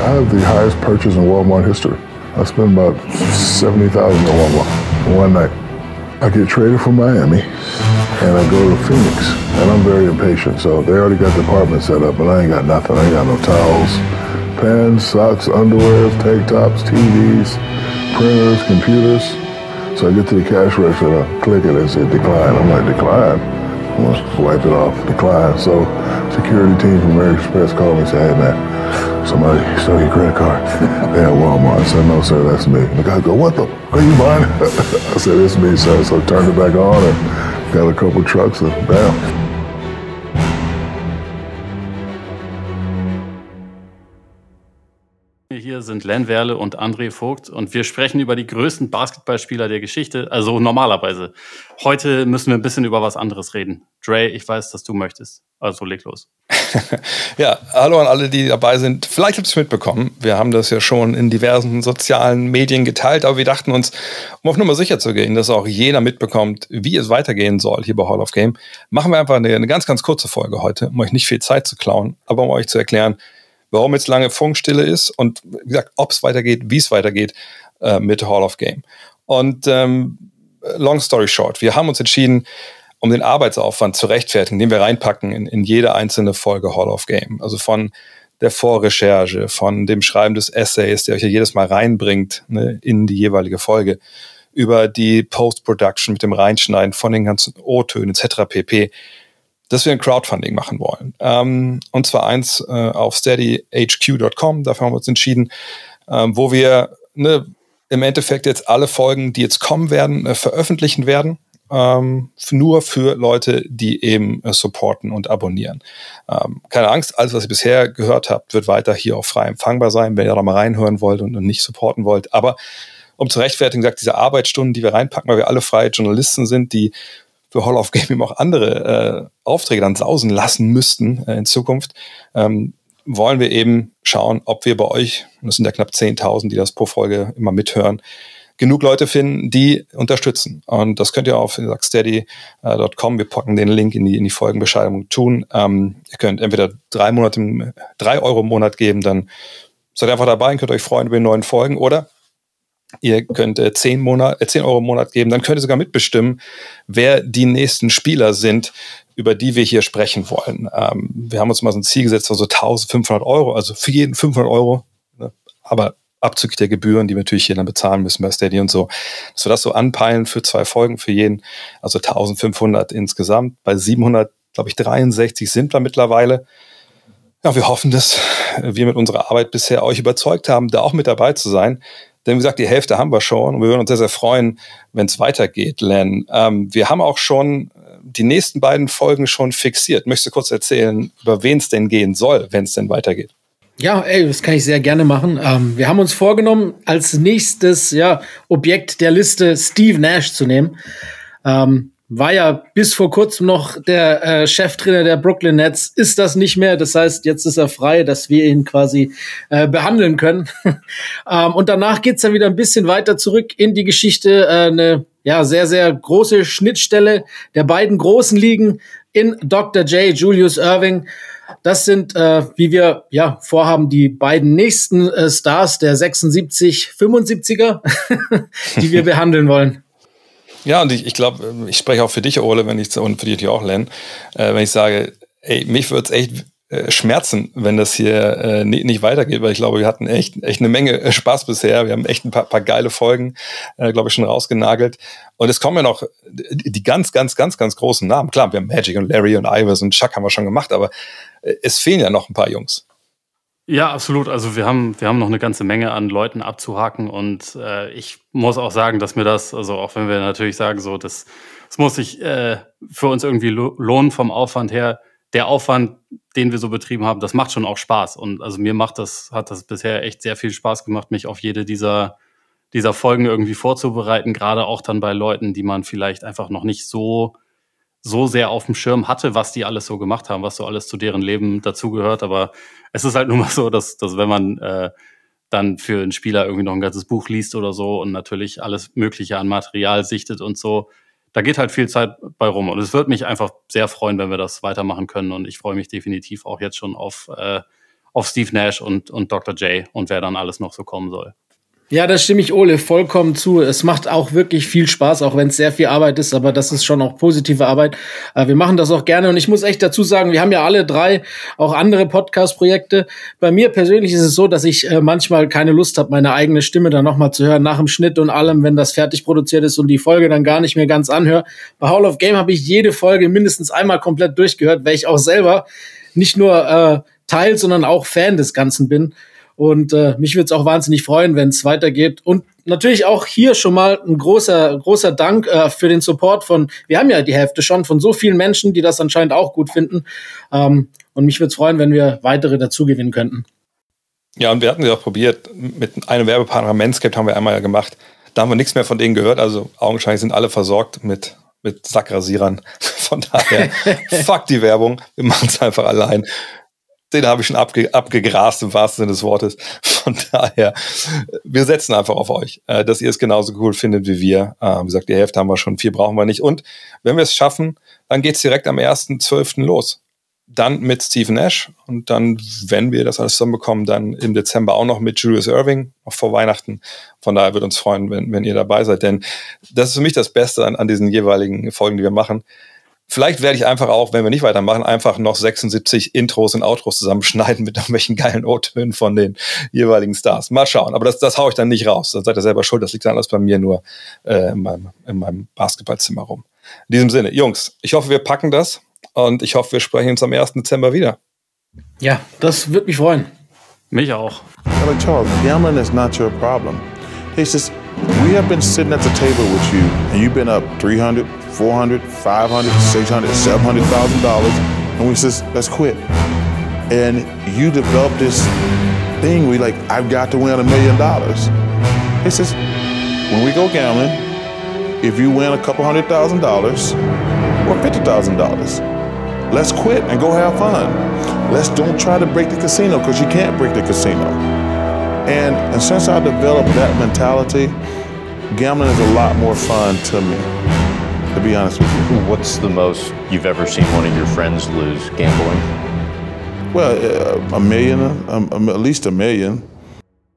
I have the highest purchase in Walmart history. I spent about 70000 at Walmart one night. I get traded from Miami, and I go to Phoenix, and I'm very impatient, so they already got the apartment set up, and I ain't got nothing. I ain't got no towels, pants, socks, underwear, tank tops, TVs, printers, computers. So I get to the cash register, and I click it, and it says decline. I'm like, decline? Let's wipe it off, decline. So security team from American Express called me and said, hey man, somebody stole your credit card. they at Walmart. I said, no sir, that's me. The guy go, what the, are you buying? I said, it's me sir. So I turned it back on and got a couple trucks and bam. Hier sind Len Werle und André Vogt und wir sprechen über die größten Basketballspieler der Geschichte, also normalerweise. Heute müssen wir ein bisschen über was anderes reden. Dre, ich weiß, dass du möchtest, also leg los. ja, hallo an alle, die dabei sind. Vielleicht habt ihr es mitbekommen. Wir haben das ja schon in diversen sozialen Medien geteilt, aber wir dachten uns, um auf Nummer sicher zu gehen, dass auch jeder mitbekommt, wie es weitergehen soll hier bei Hall of Game, machen wir einfach eine, eine ganz, ganz kurze Folge heute, um euch nicht viel Zeit zu klauen, aber um euch zu erklären, warum jetzt lange Funkstille ist und wie gesagt, ob es weitergeht, wie es weitergeht äh, mit Hall of Game. Und ähm, long story short, wir haben uns entschieden, um den Arbeitsaufwand zu rechtfertigen, den wir reinpacken in, in jede einzelne Folge Hall of Game. Also von der Vorrecherche, von dem Schreiben des Essays, der euch ja jedes Mal reinbringt ne, in die jeweilige Folge, über die Post-Production mit dem Reinschneiden von den ganzen O-Tönen etc. pp dass wir ein Crowdfunding machen wollen. Ähm, und zwar eins äh, auf steadyhq.com, dafür haben wir uns entschieden, ähm, wo wir ne, im Endeffekt jetzt alle Folgen, die jetzt kommen werden, äh, veröffentlichen werden. Ähm, nur für Leute, die eben äh, supporten und abonnieren. Ähm, keine Angst, alles, was ihr bisher gehört habt, wird weiter hier auch frei empfangbar sein, wenn ihr da mal reinhören wollt und, und nicht supporten wollt. Aber um zu rechtfertigen, sagt diese Arbeitsstunden, die wir reinpacken, weil wir alle freie Journalisten sind, die für Hall of Game eben auch andere äh, Aufträge dann sausen lassen müssten äh, in Zukunft, ähm, wollen wir eben schauen, ob wir bei euch, und das sind ja knapp 10.000, die das pro Folge immer mithören, genug Leute finden, die unterstützen. Und das könnt ihr auf steady.com, wir packen den Link in die, in die Folgenbeschreibung tun. Ähm, ihr könnt entweder drei Monate, drei Euro im Monat geben, dann seid einfach dabei und könnt euch freuen über die neuen Folgen. Oder Ihr könnt äh, 10, Monat, äh, 10 Euro im Monat geben, dann könnt ihr sogar mitbestimmen, wer die nächsten Spieler sind, über die wir hier sprechen wollen. Ähm, wir haben uns mal so ein Ziel gesetzt, also 1500 Euro, also für jeden 500 Euro, ne? aber abzüglich der Gebühren, die wir natürlich hier dann bezahlen müssen bei Steady und so, dass wir das so anpeilen für zwei Folgen für jeden, also 1500 insgesamt. Bei 700, glaube ich, 63 sind wir mittlerweile. Ja, wir hoffen, dass wir mit unserer Arbeit bisher euch überzeugt haben, da auch mit dabei zu sein. Denn wie gesagt, die Hälfte haben wir schon und wir würden uns sehr, sehr freuen, wenn es weitergeht, Len. Ähm, wir haben auch schon äh, die nächsten beiden Folgen schon fixiert. Möchtest du kurz erzählen, über wen es denn gehen soll, wenn es denn weitergeht? Ja, ey, das kann ich sehr gerne machen. Ähm, wir haben uns vorgenommen, als nächstes ja, Objekt der Liste Steve Nash zu nehmen. Ähm, war ja bis vor kurzem noch der äh, Cheftrainer der Brooklyn Nets, ist das nicht mehr. Das heißt, jetzt ist er frei, dass wir ihn quasi äh, behandeln können. ähm, und danach geht's dann wieder ein bisschen weiter zurück in die Geschichte. Äh, eine ja, sehr, sehr große Schnittstelle der beiden großen Ligen in Dr. J. Julius Irving. Das sind, äh, wie wir ja vorhaben, die beiden nächsten äh, Stars der 76, 75er, die wir behandeln wollen. Ja, und ich, ich glaube, ich spreche auch für dich, Ole, wenn ich und für dich auch, Len, äh, wenn ich sage, ey, mich würde es echt äh, schmerzen, wenn das hier äh, nicht, nicht weitergeht, weil ich glaube, wir hatten echt, echt eine Menge äh, Spaß bisher. Wir haben echt ein paar, paar geile Folgen, äh, glaube ich, schon rausgenagelt. Und es kommen ja noch die ganz, ganz, ganz, ganz großen Namen. Klar, wir haben Magic und Larry und Ivers und Chuck haben wir schon gemacht, aber äh, es fehlen ja noch ein paar Jungs. Ja, absolut. Also wir haben, wir haben noch eine ganze Menge an Leuten abzuhaken und äh, ich muss auch sagen, dass mir das, also auch wenn wir natürlich sagen, so, das, das muss sich äh, für uns irgendwie lohnen vom Aufwand her. Der Aufwand, den wir so betrieben haben, das macht schon auch Spaß. Und also mir macht das, hat das bisher echt sehr viel Spaß gemacht, mich auf jede dieser, dieser Folgen irgendwie vorzubereiten, gerade auch dann bei Leuten, die man vielleicht einfach noch nicht so so sehr auf dem Schirm hatte, was die alles so gemacht haben, was so alles zu deren Leben dazugehört. Aber es ist halt nun mal so, dass, dass wenn man äh, dann für einen Spieler irgendwie noch ein ganzes Buch liest oder so und natürlich alles Mögliche an Material sichtet und so, da geht halt viel Zeit bei rum. Und es würde mich einfach sehr freuen, wenn wir das weitermachen können. Und ich freue mich definitiv auch jetzt schon auf, äh, auf Steve Nash und, und Dr. J und wer dann alles noch so kommen soll. Ja, da stimme ich Ole vollkommen zu. Es macht auch wirklich viel Spaß, auch wenn es sehr viel Arbeit ist, aber das ist schon auch positive Arbeit. Äh, wir machen das auch gerne und ich muss echt dazu sagen, wir haben ja alle drei auch andere Podcast-Projekte. Bei mir persönlich ist es so, dass ich äh, manchmal keine Lust habe, meine eigene Stimme dann nochmal zu hören, nach dem Schnitt und allem, wenn das fertig produziert ist und die Folge dann gar nicht mehr ganz anhöre. Bei Hall of Game habe ich jede Folge mindestens einmal komplett durchgehört, weil ich auch selber nicht nur äh, Teil, sondern auch Fan des Ganzen bin. Und äh, mich würde es auch wahnsinnig freuen, wenn es weitergeht. Und natürlich auch hier schon mal ein großer, großer Dank äh, für den Support von, wir haben ja die Hälfte schon, von so vielen Menschen, die das anscheinend auch gut finden. Ähm, und mich würde es freuen, wenn wir weitere dazu gewinnen könnten. Ja, und wir hatten ja auch probiert, mit einem Werbepartner Manscaped haben wir einmal ja gemacht. Da haben wir nichts mehr von denen gehört. Also augenscheinlich sind alle versorgt mit, mit Sackrasierern. Von daher, fuck die Werbung. Wir machen es einfach allein den habe ich schon abge abgegrast im wahrsten Sinne des Wortes. Von daher, wir setzen einfach auf euch, äh, dass ihr es genauso cool findet wie wir. Äh, wie gesagt, die Hälfte haben wir schon, vier brauchen wir nicht. Und wenn wir es schaffen, dann geht es direkt am 1.12. los. Dann mit Stephen Nash und dann, wenn wir das alles zusammenbekommen, dann im Dezember auch noch mit Julius Irving, noch vor Weihnachten. Von daher würde uns freuen, wenn, wenn ihr dabei seid, denn das ist für mich das Beste an, an diesen jeweiligen Folgen, die wir machen Vielleicht werde ich einfach auch, wenn wir nicht weitermachen, einfach noch 76 Intros und Outros zusammenschneiden mit irgendwelchen geilen O-Tönen von den jeweiligen Stars. Mal schauen. Aber das, das haue ich dann nicht raus. Dann seid ihr selber schuld. Das liegt dann alles bei mir nur äh, in, meinem, in meinem Basketballzimmer rum. In diesem Sinne, Jungs, ich hoffe, wir packen das und ich hoffe, wir sprechen uns am 1. Dezember wieder. Ja, das würde mich freuen. Mich auch. Like Charles, gambling is not your problem. He says, we have been sitting at the table with you and you've been up 300, 400, 500, 600, 700,000 dollars, and we says, let's quit. And you developed this thing. We like, I've got to win a million dollars. He says, when we go gambling, if you win a couple hundred thousand dollars or fifty thousand dollars, let's quit and go have fun. Let's don't try to break the casino because you can't break the casino. And, and since I developed that mentality, gambling is a lot more fun to me to be honest with you. What's the most you've ever seen one of your friends lose gambling? Well, uh, a million, um, um, at least a million.